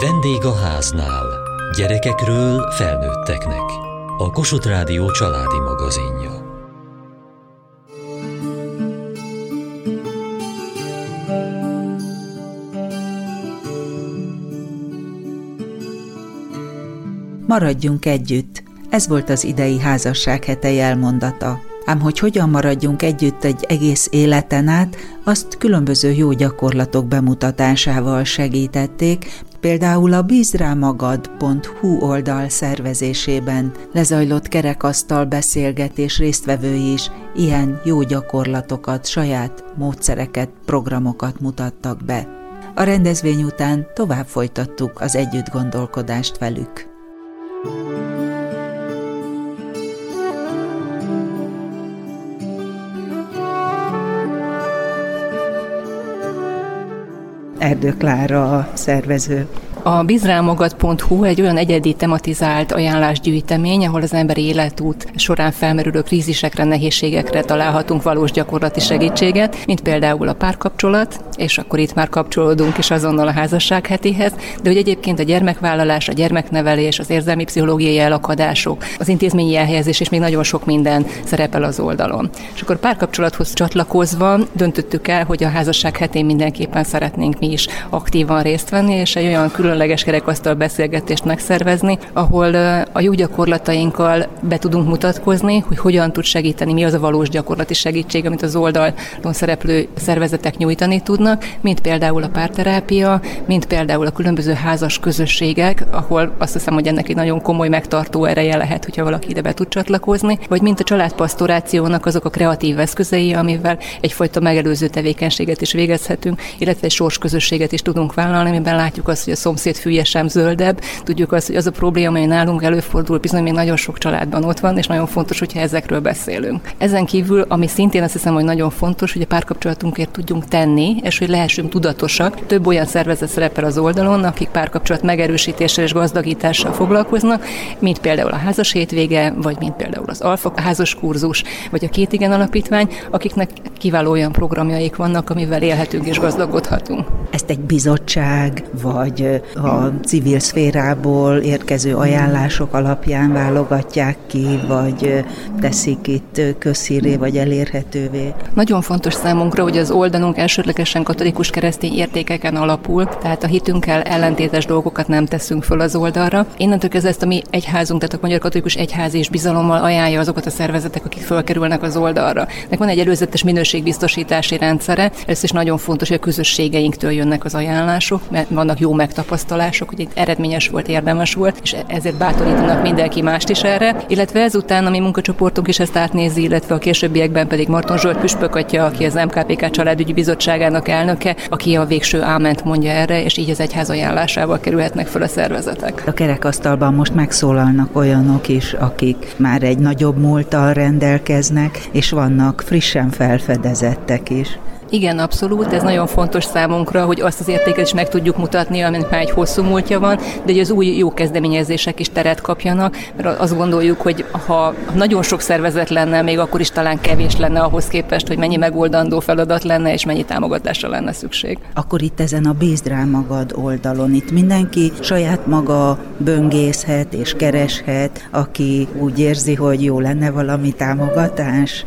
Vendég a háznál. Gyerekekről felnőtteknek. A Kossuth Rádió családi magazinja. Maradjunk együtt. Ez volt az idei házasság hete jelmondata. Ám hogy hogyan maradjunk együtt egy egész életen át, azt különböző jó gyakorlatok bemutatásával segítették, például a bízrámagad.hu oldal szervezésében lezajlott kerekasztal beszélgetés résztvevői is ilyen jó gyakorlatokat, saját módszereket, programokat mutattak be. A rendezvény után tovább folytattuk az együtt gondolkodást velük. Erdő a szervező. A bizrámogat.hu egy olyan egyedi tematizált ajánlásgyűjtemény, ahol az emberi életút során felmerülő krízisekre, nehézségekre találhatunk valós gyakorlati segítséget, mint például a párkapcsolat, és akkor itt már kapcsolódunk is azonnal a házasság hetéhez, de hogy egyébként a gyermekvállalás, a gyermeknevelés, az érzelmi pszichológiai elakadások, az intézményi elhelyezés és még nagyon sok minden szerepel az oldalon. És akkor párkapcsolathoz csatlakozva döntöttük el, hogy a házasság hetén mindenképpen szeretnénk mi is aktívan részt venni, és egy olyan különleges kerekasztal beszélgetést megszervezni, ahol a jó gyakorlatainkkal be tudunk mutatkozni, hogy hogyan tud segíteni, mi az a valós gyakorlati segítség, amit az oldalon szereplő szervezetek nyújtani tudnak, mint például a párterápia, mint például a különböző házas közösségek, ahol azt hiszem, hogy ennek egy nagyon komoly megtartó ereje lehet, hogyha valaki ide be tud csatlakozni, vagy mint a családpastorációnak azok a kreatív eszközei, amivel egyfajta megelőző tevékenységet is végezhetünk, illetve egy sorsközösséget is tudunk vállalni, amiben látjuk azt, hogy a szomszéd fűje sem zöldebb. Tudjuk azt, hogy az a probléma, ami nálunk előfordul, bizony még nagyon sok családban ott van, és nagyon fontos, hogyha ezekről beszélünk. Ezen kívül, ami szintén azt hiszem, hogy nagyon fontos, hogy a párkapcsolatunkért tudjunk tenni, és hogy lehessünk tudatosak. Több olyan szervezet szerepel az oldalon, akik párkapcsolat megerősítéssel és gazdagítással foglalkoznak, mint például a házas hétvége, vagy mint például az Alfa házas kurzus, vagy a Két Igen Alapítvány, akiknek kiváló olyan programjaik vannak, amivel élhetünk és gazdagodhatunk. Ezt egy bizottság, vagy a civil szférából érkező ajánlások alapján válogatják ki, vagy teszik itt közszíré, vagy elérhetővé. Nagyon fontos számunkra, hogy az oldalunk elsődlegesen katolikus keresztény értékeken alapul, tehát a hitünkkel ellentétes dolgokat nem teszünk föl az oldalra. Innentől kezdve ezt a mi egyházunk, tehát a Magyar Katolikus Egyház és bizalommal ajánlja azokat a szervezetek, akik fölkerülnek az oldalra. Nek van egy előzetes minőségbiztosítási rendszere, ez is nagyon fontos, hogy a közösségeinktől jönnek az ajánlások, mert vannak jó megtapasztalások, hogy itt eredményes volt, érdemes volt, és ezért bátorítanak mindenki mást is erre. Illetve ezután a mi munkacsoportunk is ezt átnézi, illetve a későbbiekben pedig Marton Zsolt Püspök atya, aki az MKPK családügyi bizottságának elnöke, aki a végső áment mondja erre, és így az egyház ajánlásával kerülhetnek föl a szervezetek. A kerekasztalban most megszólalnak olyanok is, akik már egy nagyobb múlttal rendelkeznek, és vannak frissen felfedezettek is. Igen, abszolút, ez nagyon fontos számunkra, hogy azt az értéket is meg tudjuk mutatni, aminek már egy hosszú múltja van, de hogy az új jó kezdeményezések is teret kapjanak, mert azt gondoljuk, hogy ha nagyon sok szervezet lenne, még akkor is talán kevés lenne ahhoz képest, hogy mennyi megoldandó feladat lenne, és mennyi támogatásra lenne szükség. Akkor itt ezen a Bízd rá magad oldalon, itt mindenki saját maga böngészhet és kereshet, aki úgy érzi, hogy jó lenne valami támogatás?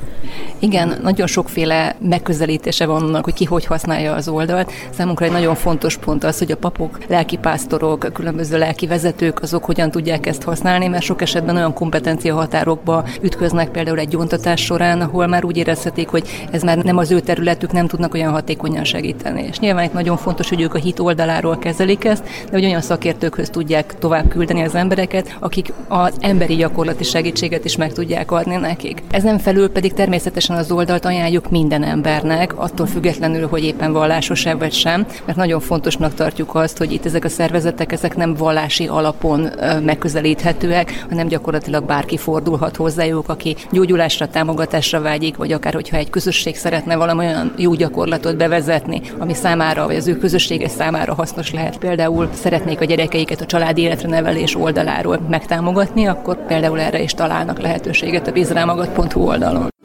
Igen, nagyon sokféle megközelítése van annak, hogy ki hogy használja az oldalt. Számunkra egy nagyon fontos pont az, hogy a papok, lelkipásztorok, különböző lelki vezetők, azok hogyan tudják ezt használni, mert sok esetben olyan kompetencia határokba ütköznek például egy gyóntatás során, ahol már úgy érezhetik, hogy ez már nem az ő területük, nem tudnak olyan hatékonyan segíteni. És nyilván itt nagyon fontos, hogy ők a hit oldaláról kezelik ezt, de hogy olyan szakértőkhöz tudják tovább küldeni az embereket, akik az emberi gyakorlati segítséget is meg tudják adni nekik. Ezen felül pedig természetesen az oldalt ajánljuk minden embernek, attól függetlenül, hogy éppen vallásos-e vagy sem, mert nagyon fontosnak tartjuk azt, hogy itt ezek a szervezetek, ezek nem vallási alapon megközelíthetőek, hanem gyakorlatilag bárki fordulhat hozzájuk, aki gyógyulásra, támogatásra vágyik, vagy akár hogyha egy közösség szeretne valami olyan jó gyakorlatot bevezetni, ami számára, vagy az ő közössége számára hasznos lehet. Például szeretnék a gyerekeiket a családi életre nevelés oldaláról megtámogatni, akkor például erre is találnak lehetőséget a bizrámagat.hu oldalon.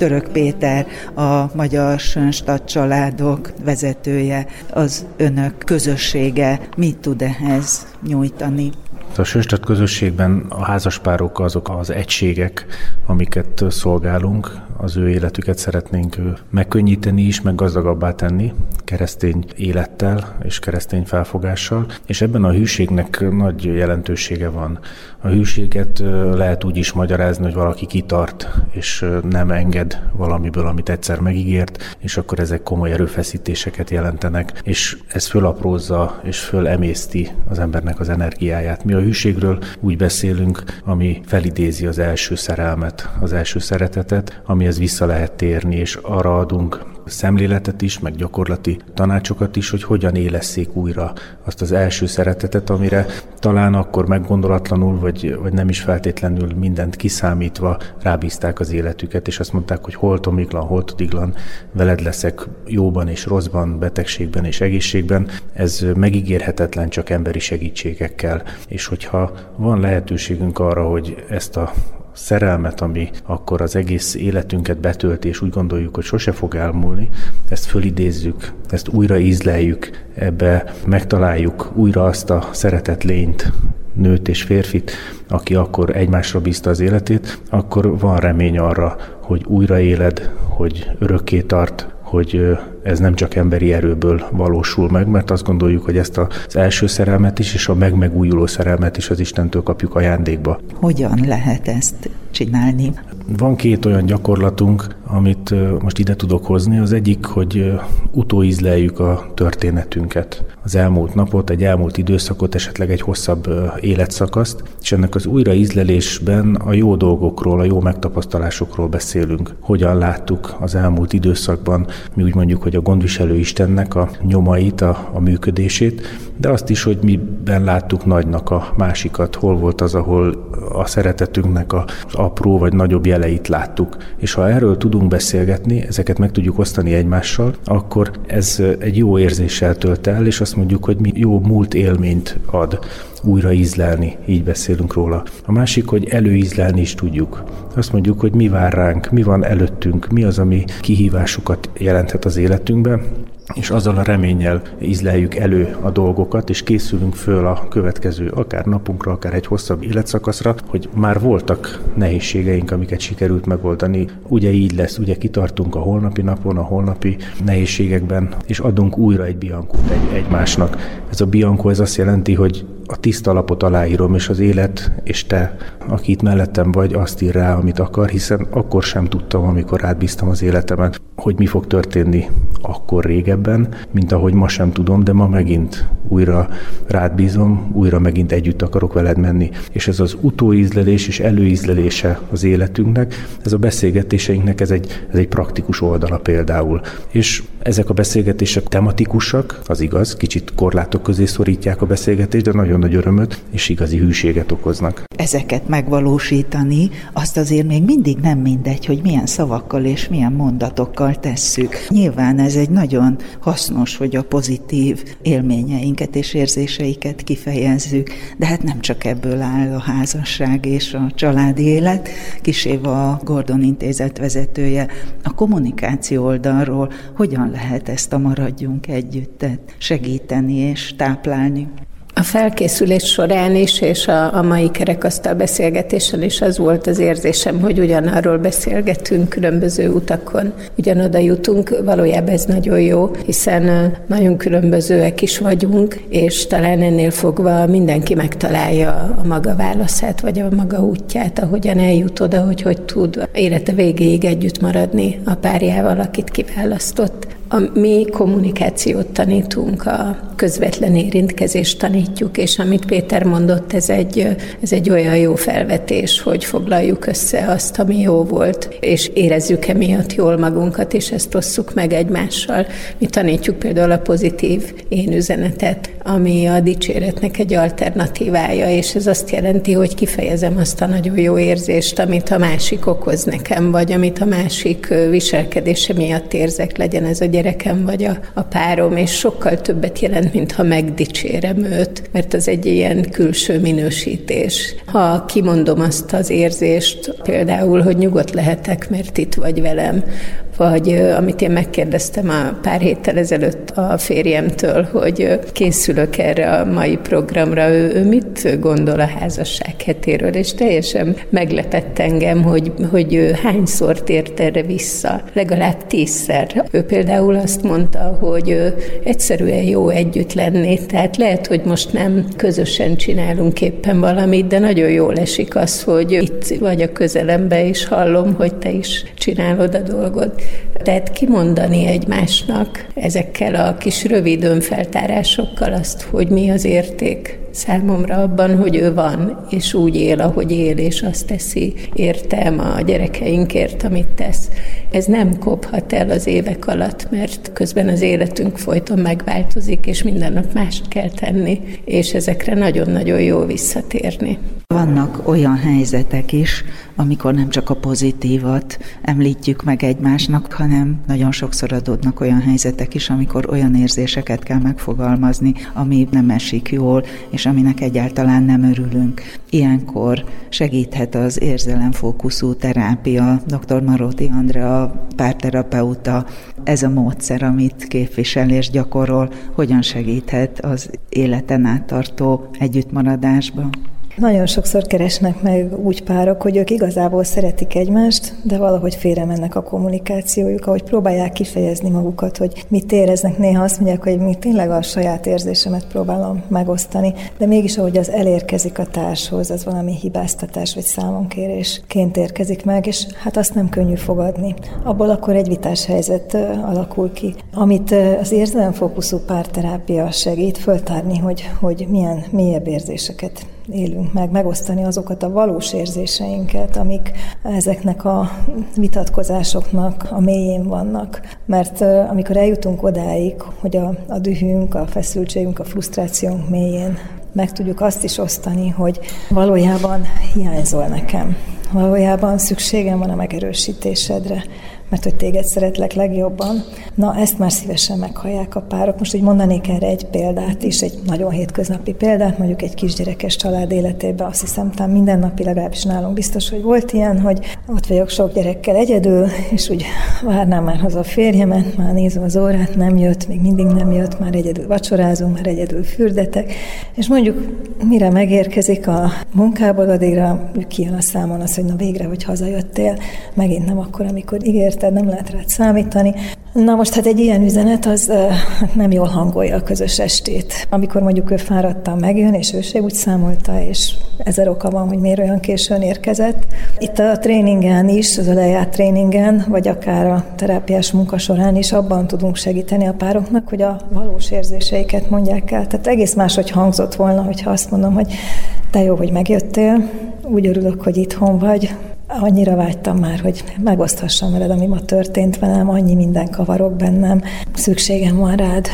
Török Péter, a Magyar Sönstad családok vezetője, az önök közössége mit tud ehhez nyújtani? A Sönstadt közösségben a házaspárok azok az egységek, amiket szolgálunk, az ő életüket szeretnénk megkönnyíteni is, meg gazdagabbá tenni keresztény élettel és keresztény felfogással, és ebben a hűségnek nagy jelentősége van. A hűséget lehet úgy is magyarázni, hogy valaki kitart, és nem enged valamiből, amit egyszer megígért, és akkor ezek komoly erőfeszítéseket jelentenek, és ez fölaprózza és fölemészti az embernek az energiáját. Mi a hűségről úgy beszélünk, ami felidézi az első szerelmet, az első szeretetet, amihez vissza lehet térni, és arra adunk szemléletet is, meg gyakorlati tanácsokat is, hogy hogyan élesszék újra azt az első szeretetet, amire talán akkor meggondolatlanul, vagy, vagy nem is feltétlenül mindent kiszámítva rábízták az életüket, és azt mondták, hogy hol tomiglan, hol tudiglan, veled leszek jóban és rosszban, betegségben és egészségben. Ez megígérhetetlen csak emberi segítségekkel. És hogyha van lehetőségünk arra, hogy ezt a szerelmet, ami akkor az egész életünket betölti, és úgy gondoljuk, hogy sose fog elmúlni, ezt fölidézzük, ezt újra ízleljük, ebbe megtaláljuk újra azt a szeretett lényt, nőt és férfit, aki akkor egymásra bízta az életét, akkor van remény arra, hogy újra éled, hogy örökké tart, hogy ez nem csak emberi erőből valósul meg, mert azt gondoljuk, hogy ezt az első szerelmet is, és a megmegújuló szerelmet is az Istentől kapjuk ajándékba. Hogyan lehet ezt csinálni? Van két olyan gyakorlatunk, amit most ide tudok hozni. Az egyik, hogy utóízleljük a történetünket. Az elmúlt napot, egy elmúlt időszakot, esetleg egy hosszabb életszakaszt, és ennek az újraízlelésben a jó dolgokról, a jó megtapasztalásokról beszélünk. Hogyan láttuk az elmúlt időszakban, mi úgy mondjuk, hogy a gondviselő Istennek a nyomait, a, a működését, de azt is, hogy miben láttuk nagynak a másikat, hol volt az, ahol a szeretetünknek az apró vagy nagyobb jeleit láttuk. És ha erről tudunk beszélgetni, ezeket meg tudjuk osztani egymással, akkor ez egy jó érzéssel tölt el, és azt mondjuk, hogy mi jó múlt élményt ad újra ízlelni, így beszélünk róla. A másik, hogy előízlelni is tudjuk. Azt mondjuk, hogy mi vár ránk, mi van előttünk, mi az, ami kihívásokat jelenthet az életünkben, és azzal a reménnyel ízleljük elő a dolgokat, és készülünk föl a következő akár napunkra, akár egy hosszabb életszakaszra, hogy már voltak nehézségeink, amiket sikerült megoldani. Ugye így lesz, ugye kitartunk a holnapi napon, a holnapi nehézségekben, és adunk újra egy biankót egy, egymásnak. Ez a biankó, ez azt jelenti, hogy a tiszta alapot aláírom, és az élet, és te, aki itt mellettem vagy, azt ír rá, amit akar, hiszen akkor sem tudtam, amikor átbíztam az életemet, hogy mi fog történni akkor régebben, mint ahogy ma sem tudom, de ma megint újra rád bízom, újra megint együtt akarok veled menni. És ez az utóízlelés és előízlelése az életünknek, ez a beszélgetéseinknek ez egy, ez egy praktikus oldala például. És ezek a beszélgetések tematikusak, az igaz, kicsit korlátok közé szorítják a beszélgetést, de nagyon nagy örömöt és igazi hűséget okoznak. Ezeket megvalósítani, azt azért még mindig nem mindegy, hogy milyen szavakkal és milyen mondatokkal tesszük. Nyilván ez egy nagyon hasznos, hogy a pozitív élményeinket és érzéseiket kifejezzük, de hát nem csak ebből áll a házasság és a családi élet. Kiséva a Gordon intézet vezetője a kommunikáció oldalról hogyan lehet ezt a maradjunk együttet segíteni és táplálni. A felkészülés során is, és a, a mai kerekasztal beszélgetéssel is az volt az érzésem, hogy ugyanarról beszélgetünk különböző utakon, ugyanoda jutunk. Valójában ez nagyon jó, hiszen nagyon különbözőek is vagyunk, és talán ennél fogva mindenki megtalálja a maga válaszát, vagy a maga útját, ahogyan eljut oda, hogy hogy tud élete végéig együtt maradni a párjával, akit kiválasztott. A mi kommunikációt tanítunk, a közvetlen érintkezést tanítjuk, és amit Péter mondott, ez egy, ez egy olyan jó felvetés, hogy foglaljuk össze azt, ami jó volt, és érezzük emiatt jól magunkat, és ezt osszuk meg egymással. Mi tanítjuk például a pozitív én üzenetet, ami a dicséretnek egy alternatívája, és ez azt jelenti, hogy kifejezem azt a nagyon jó érzést, amit a másik okoz nekem, vagy amit a másik viselkedése miatt érzek, legyen ez a gyerekem vagy a, a párom, és sokkal többet jelent, mint ha megdicsérem őt, mert az egy ilyen külső minősítés. Ha kimondom azt az érzést, például, hogy nyugodt lehetek, mert itt vagy velem, vagy amit én megkérdeztem a pár héttel ezelőtt a férjemtől, hogy készülök erre a mai programra, ő, ő mit gondol a házasság hetéről, és teljesen meglepett engem, hogy, hogy ő hányszor tért erre vissza, legalább tízszer. Ő például azt mondta, hogy egyszerűen jó együtt lenni, tehát lehet, hogy most nem közösen csinálunk éppen valamit, de nagyon jól esik az, hogy itt vagy a közelembe, és hallom, hogy te is csinálod a dolgot. Tehát kimondani egymásnak ezekkel a kis rövid önfeltárásokkal azt, hogy mi az érték számomra abban, hogy ő van, és úgy él, ahogy él, és azt teszi értem a gyerekeinkért, amit tesz. Ez nem kophat el az évek alatt, mert közben az életünk folyton megváltozik, és minden nap mást kell tenni, és ezekre nagyon-nagyon jó visszatérni. Vannak olyan helyzetek is, amikor nem csak a pozitívat említjük meg egymásnak, hanem nagyon sokszor adódnak olyan helyzetek is, amikor olyan érzéseket kell megfogalmazni, ami nem esik jól, és aminek egyáltalán nem örülünk. Ilyenkor segíthet az érzelemfókuszú terápia. Dr. Maróti Andrea, párterapeuta, ez a módszer, amit képvisel és gyakorol, hogyan segíthet az életen áttartó együttmaradásban? Nagyon sokszor keresnek meg úgy párok, hogy ők igazából szeretik egymást, de valahogy félre mennek a kommunikációjuk, ahogy próbálják kifejezni magukat, hogy mit éreznek. Néha azt mondják, hogy mi tényleg a saját érzésemet próbálom megosztani, de mégis ahogy az elérkezik a társhoz, az valami hibáztatás vagy számonkérésként érkezik meg, és hát azt nem könnyű fogadni. Abból akkor egy vitás helyzet alakul ki, amit az érzelemfókuszú párterápia segít föltárni, hogy, hogy milyen mélyebb érzéseket élünk meg, megosztani azokat a valós érzéseinket, amik ezeknek a vitatkozásoknak a mélyén vannak. Mert amikor eljutunk odáig, hogy a, a dühünk, a feszültségünk, a frusztrációnk mélyén meg tudjuk azt is osztani, hogy valójában hiányzol nekem. Valójában szükségem van a megerősítésedre mert hogy téged szeretlek legjobban. Na, ezt már szívesen meghallják a párok. Most úgy mondanék erre egy példát is, egy nagyon hétköznapi példát, mondjuk egy kisgyerekes család életében, azt hiszem, talán mindennapi legalábbis nálunk biztos, hogy volt ilyen, hogy ott vagyok sok gyerekkel egyedül, és úgy várnám már haza a férjemet, már nézem az órát, nem jött, még mindig nem jött, már egyedül vacsorázunk, már egyedül fürdetek, és mondjuk mire megérkezik a munkából, addigra kijön a számon az, hogy na végre, hogy hazajöttél, megint nem akkor, amikor ígért érted, nem lehet rád számítani. Na most hát egy ilyen üzenet az nem jól hangolja a közös estét. Amikor mondjuk ő fáradtan megjön, és ő se úgy számolta, és ezer oka van, hogy miért olyan későn érkezett. Itt a tréningen is, az lejárt tréningen, vagy akár a terápiás munka során is abban tudunk segíteni a pároknak, hogy a valós érzéseiket mondják el. Tehát egész máshogy hangzott volna, hogyha azt mondom, hogy te jó, hogy megjöttél, úgy örülök, hogy itthon vagy, annyira vágytam már, hogy megoszthassam veled, ami ma történt velem, annyi minden kavarok bennem, szükségem van rád,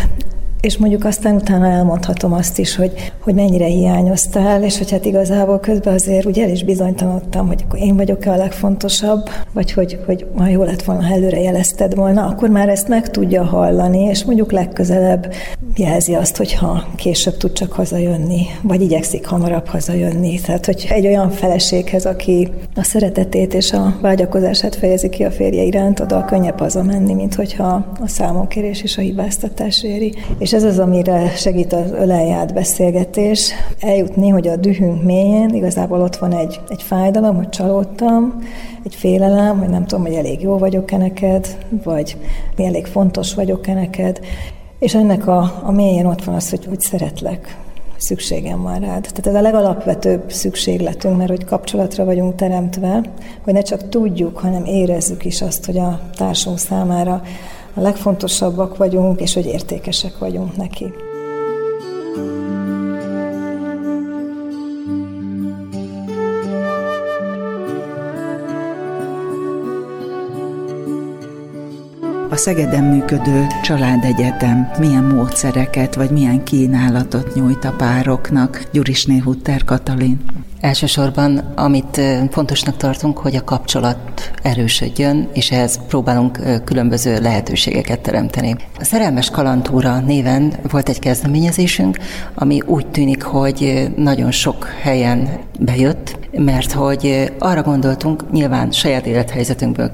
és mondjuk aztán utána elmondhatom azt is, hogy, hogy mennyire hiányoztál, és hogy hát igazából közben azért ugye el is bizonytalanodtam, hogy akkor én vagyok-e a legfontosabb, vagy hogy, hogy ma jó lett volna, ha előre jelezted volna, akkor már ezt meg tudja hallani, és mondjuk legközelebb jelzi azt, hogy ha később tud csak hazajönni, vagy igyekszik hamarabb hazajönni. Tehát, hogy egy olyan feleséghez, aki a szeretetét és a vágyakozását fejezi ki a férje iránt, oda könnyebb hazamenni, mint hogyha a számonkérés és a hibáztatás éri. És ez az, amire segít az öleljárt beszélgetés, eljutni, hogy a dühünk mélyén igazából ott van egy, egy fájdalom, hogy csalódtam, egy félelem, hogy nem tudom, hogy elég jó vagyok-e neked, vagy mi elég fontos vagyok-e neked, és ennek a, a mélyén ott van az, hogy, hogy szeretlek, szükségem van rád. Tehát ez a legalapvetőbb szükségletünk, mert hogy kapcsolatra vagyunk teremtve, hogy ne csak tudjuk, hanem érezzük is azt, hogy a társunk számára a legfontosabbak vagyunk, és hogy értékesek vagyunk neki. A Szegeden működő családegyetem milyen módszereket vagy milyen kínálatot nyújt a pároknak? Gyurisné Hutter Katalin. Elsősorban, amit fontosnak tartunk, hogy a kapcsolat erősödjön, és ehhez próbálunk különböző lehetőségeket teremteni. A Szerelmes Kalantúra néven volt egy kezdeményezésünk, ami úgy tűnik, hogy nagyon sok helyen bejött, mert hogy arra gondoltunk, nyilván saját élethelyzetünkből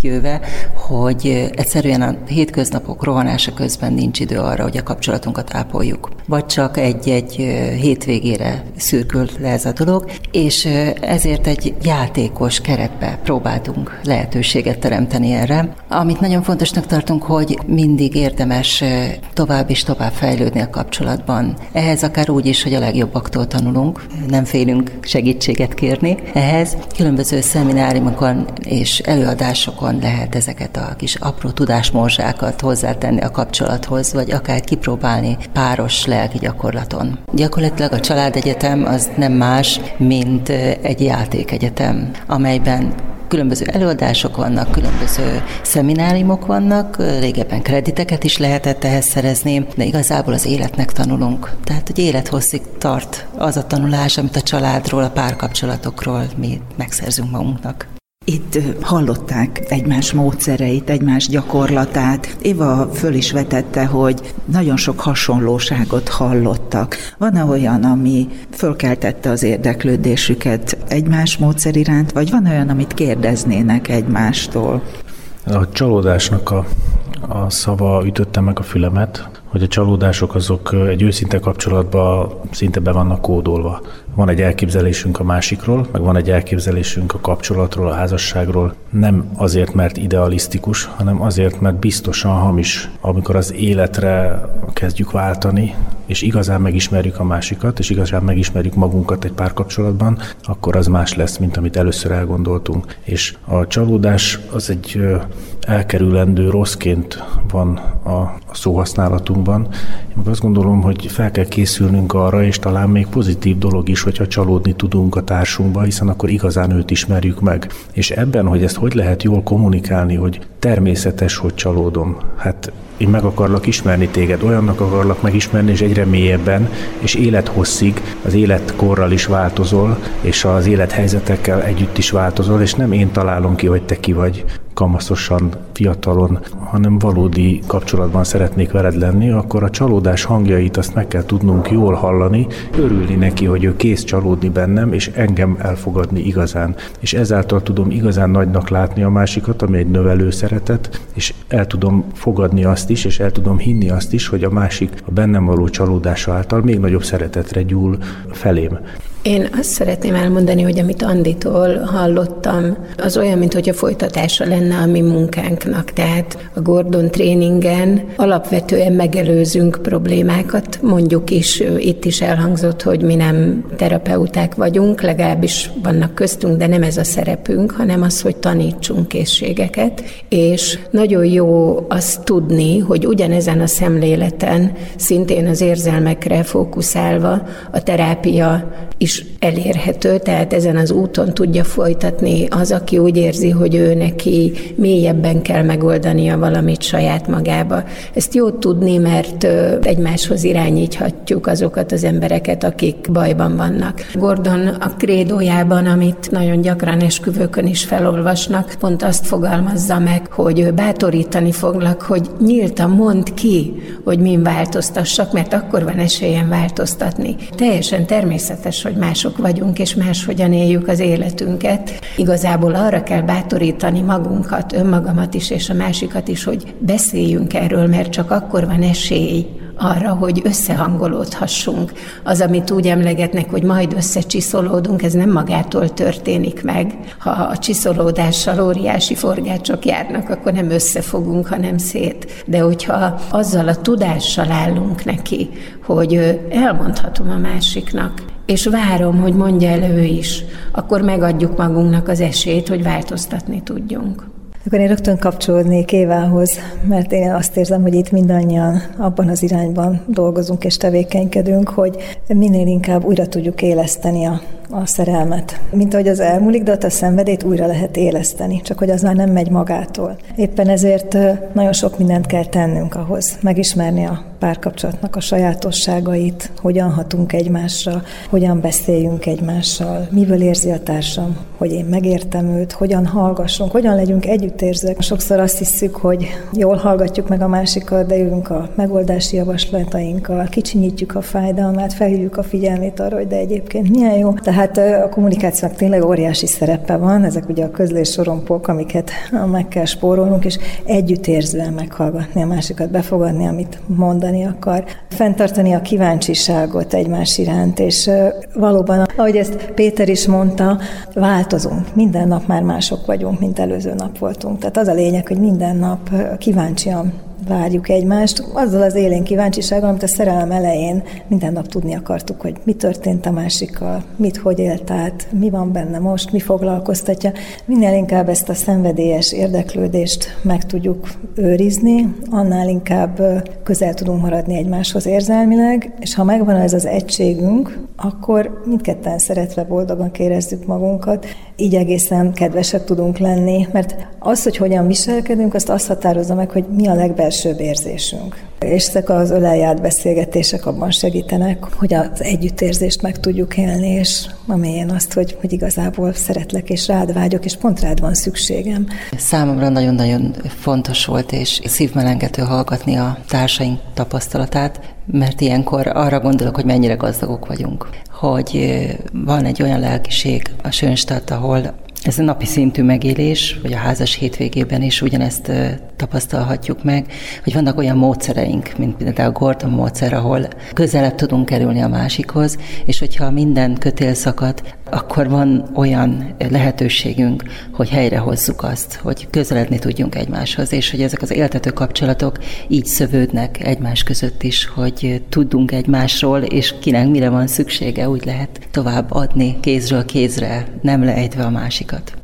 kijöve, hogy egyszerűen a hétköznapok rohanása közben nincs idő arra, hogy a kapcsolatunkat ápoljuk. Vagy csak egy-egy hétvégére szürkül le ez a dolog, és ezért egy játékos keretbe próbáltunk lehetőséget teremteni erre. Amit nagyon fontosnak tartunk, hogy mindig érdemes tovább és tovább fejlődni a kapcsolatban. Ehhez akár úgy is, hogy a legjobbaktól tanulunk, nem félünk segítséget kérni. Ehhez különböző szemináriumokon és előadásokon lehet ezeket a kis apró tudásmorzsákat hozzátenni a kapcsolathoz, vagy akár kipróbálni páros lelki gyakorlaton. Gyakorlatilag a családegyetem az nem más, mint egy játékegyetem, amelyben különböző előadások vannak, különböző szemináriumok vannak, régebben krediteket is lehetett ehhez szerezni, de igazából az életnek tanulunk. Tehát, hogy élethosszig tart az a tanulás, amit a családról, a párkapcsolatokról mi megszerzünk magunknak. Itt hallották egymás módszereit, egymás gyakorlatát. Éva föl is vetette, hogy nagyon sok hasonlóságot hallottak. Van-e olyan, ami fölkeltette az érdeklődésüket egymás módszer iránt, vagy van olyan, amit kérdeznének egymástól? A csalódásnak a, a szava ütötte meg a fülemet, hogy a csalódások azok egy őszinte kapcsolatban szinte be vannak kódolva. Van egy elképzelésünk a másikról, meg van egy elképzelésünk a kapcsolatról, a házasságról. Nem azért, mert idealisztikus, hanem azért, mert biztosan hamis. Amikor az életre kezdjük váltani, és igazán megismerjük a másikat, és igazán megismerjük magunkat egy párkapcsolatban, akkor az más lesz, mint amit először elgondoltunk. És a csalódás az egy elkerülendő rosszként van a, szóhasználatunkban. Én azt gondolom, hogy fel kell készülnünk arra, és talán még pozitív dolog is, hogyha csalódni tudunk a társunkba, hiszen akkor igazán őt ismerjük meg. És ebben, hogy ezt hogy lehet jól kommunikálni, hogy természetes, hogy csalódom. Hát én meg akarlak ismerni téged, olyannak akarlak megismerni, és egyre mélyebben, és élethosszig, az életkorral is változol, és az élethelyzetekkel együtt is változol, és nem én találom ki, hogy te ki vagy, kamaszosan, fiatalon, hanem valódi kapcsolatban szeretnék veled lenni, akkor a csalódás hangjait azt meg kell tudnunk jól hallani, örülni neki, hogy ő kész csalódni bennem, és engem elfogadni igazán. És ezáltal tudom igazán nagynak látni a másikat, ami egy növelő szeretet, és el tudom fogadni azt is, és el tudom hinni azt is, hogy a másik a bennem való csalódása által még nagyobb szeretetre gyúl felém. Én azt szeretném elmondani, hogy amit Anditól hallottam, az olyan, mintha folytatása lenne a mi munkánknak. Tehát a Gordon tréningen alapvetően megelőzünk problémákat. Mondjuk is, itt is elhangzott, hogy mi nem terapeuták vagyunk, legalábbis vannak köztünk, de nem ez a szerepünk, hanem az, hogy tanítsunk készségeket. És nagyon jó azt tudni, hogy ugyanezen a szemléleten, szintén az érzelmekre fókuszálva, a terápia is is elérhető, tehát ezen az úton tudja folytatni az, aki úgy érzi, hogy ő neki mélyebben kell megoldania valamit saját magába. Ezt jó tudni, mert egymáshoz irányíthatjuk azokat az embereket, akik bajban vannak. Gordon a krédójában, amit nagyon gyakran esküvőkön is felolvasnak, pont azt fogalmazza meg, hogy bátorítani foglak, hogy nyíltan mond ki, hogy min változtassak, mert akkor van esélyem változtatni. Teljesen természetes, hogy mások vagyunk, és máshogyan éljük az életünket. Igazából arra kell bátorítani magunkat, önmagamat is, és a másikat is, hogy beszéljünk erről, mert csak akkor van esély arra, hogy összehangolódhassunk. Az, amit úgy emlegetnek, hogy majd összecsiszolódunk, ez nem magától történik meg. Ha a csiszolódással óriási forgácsok járnak, akkor nem összefogunk, hanem szét. De hogyha azzal a tudással állunk neki, hogy elmondhatom a másiknak, és várom, hogy mondja el ő is, akkor megadjuk magunknak az esélyt, hogy változtatni tudjunk. Akkor én rögtön kapcsolódnék Évához, mert én azt érzem, hogy itt mindannyian abban az irányban dolgozunk és tevékenykedünk, hogy minél inkább újra tudjuk éleszteni a a szerelmet. Mint ahogy az elmúlik, de a szenvedét újra lehet éleszteni, csak hogy az már nem megy magától. Éppen ezért nagyon sok mindent kell tennünk ahhoz, megismerni a párkapcsolatnak a sajátosságait, hogyan hatunk egymásra, hogyan beszéljünk egymással, miből érzi a társam, hogy én megértem őt, hogyan hallgassunk, hogyan legyünk együttérzőek. Sokszor azt hiszük, hogy jól hallgatjuk meg a másikat, de jövünk a megoldási javaslatainkkal, kicsinyítjük a fájdalmát, felhívjuk a figyelmét arra, hogy de egyébként milyen jó. Tehát a kommunikációnak tényleg óriási szerepe van, ezek ugye a közlés sorompók, amiket meg kell spórolnunk, és együttérzően meghallgatni a másikat, befogadni, amit mondani akar, fenntartani a kíváncsiságot egymás iránt, és valóban, ahogy ezt Péter is mondta, változunk. Minden nap már mások vagyunk, mint előző nap voltunk. Tehát az a lényeg, hogy minden nap kíváncsian várjuk egymást, azzal az élén kíváncsisággal, amit a szerelem elején minden nap tudni akartuk, hogy mi történt a másikkal, mit hogy élt át, mi van benne most, mi foglalkoztatja. Minél inkább ezt a szenvedélyes érdeklődést meg tudjuk őrizni, annál inkább közel tudunk maradni egymáshoz érzelmileg, és ha megvan ez az egységünk, akkor mindketten szeretve boldogan érezzük magunkat, így egészen kedvesek tudunk lenni, mert az, hogy hogyan viselkedünk, azt azt határozza meg, hogy mi a legbelsőbb érzésünk. És ezek az öleljárt beszélgetések abban segítenek, hogy az együttérzést meg tudjuk élni, és amilyen azt, hogy, hogy igazából szeretlek, és rád vágyok, és pont rád van szükségem. Számomra nagyon-nagyon fontos volt, és szívmelengető hallgatni a társaink tapasztalatát, mert ilyenkor arra gondolok, hogy mennyire gazdagok vagyunk, hogy van egy olyan lelkiség a Sönstadt, ahol ez a napi szintű megélés, vagy a házas hétvégében is ugyanezt tapasztalhatjuk meg, hogy vannak olyan módszereink, mint például a Gordon módszer, ahol közelebb tudunk kerülni a másikhoz, és hogyha minden kötél szakad, akkor van olyan lehetőségünk, hogy helyrehozzuk azt, hogy közeledni tudjunk egymáshoz, és hogy ezek az éltető kapcsolatok így szövődnek egymás között is, hogy tudunk egymásról, és kinek mire van szüksége, úgy lehet tovább adni kézről kézre, nem leejtve a másikat.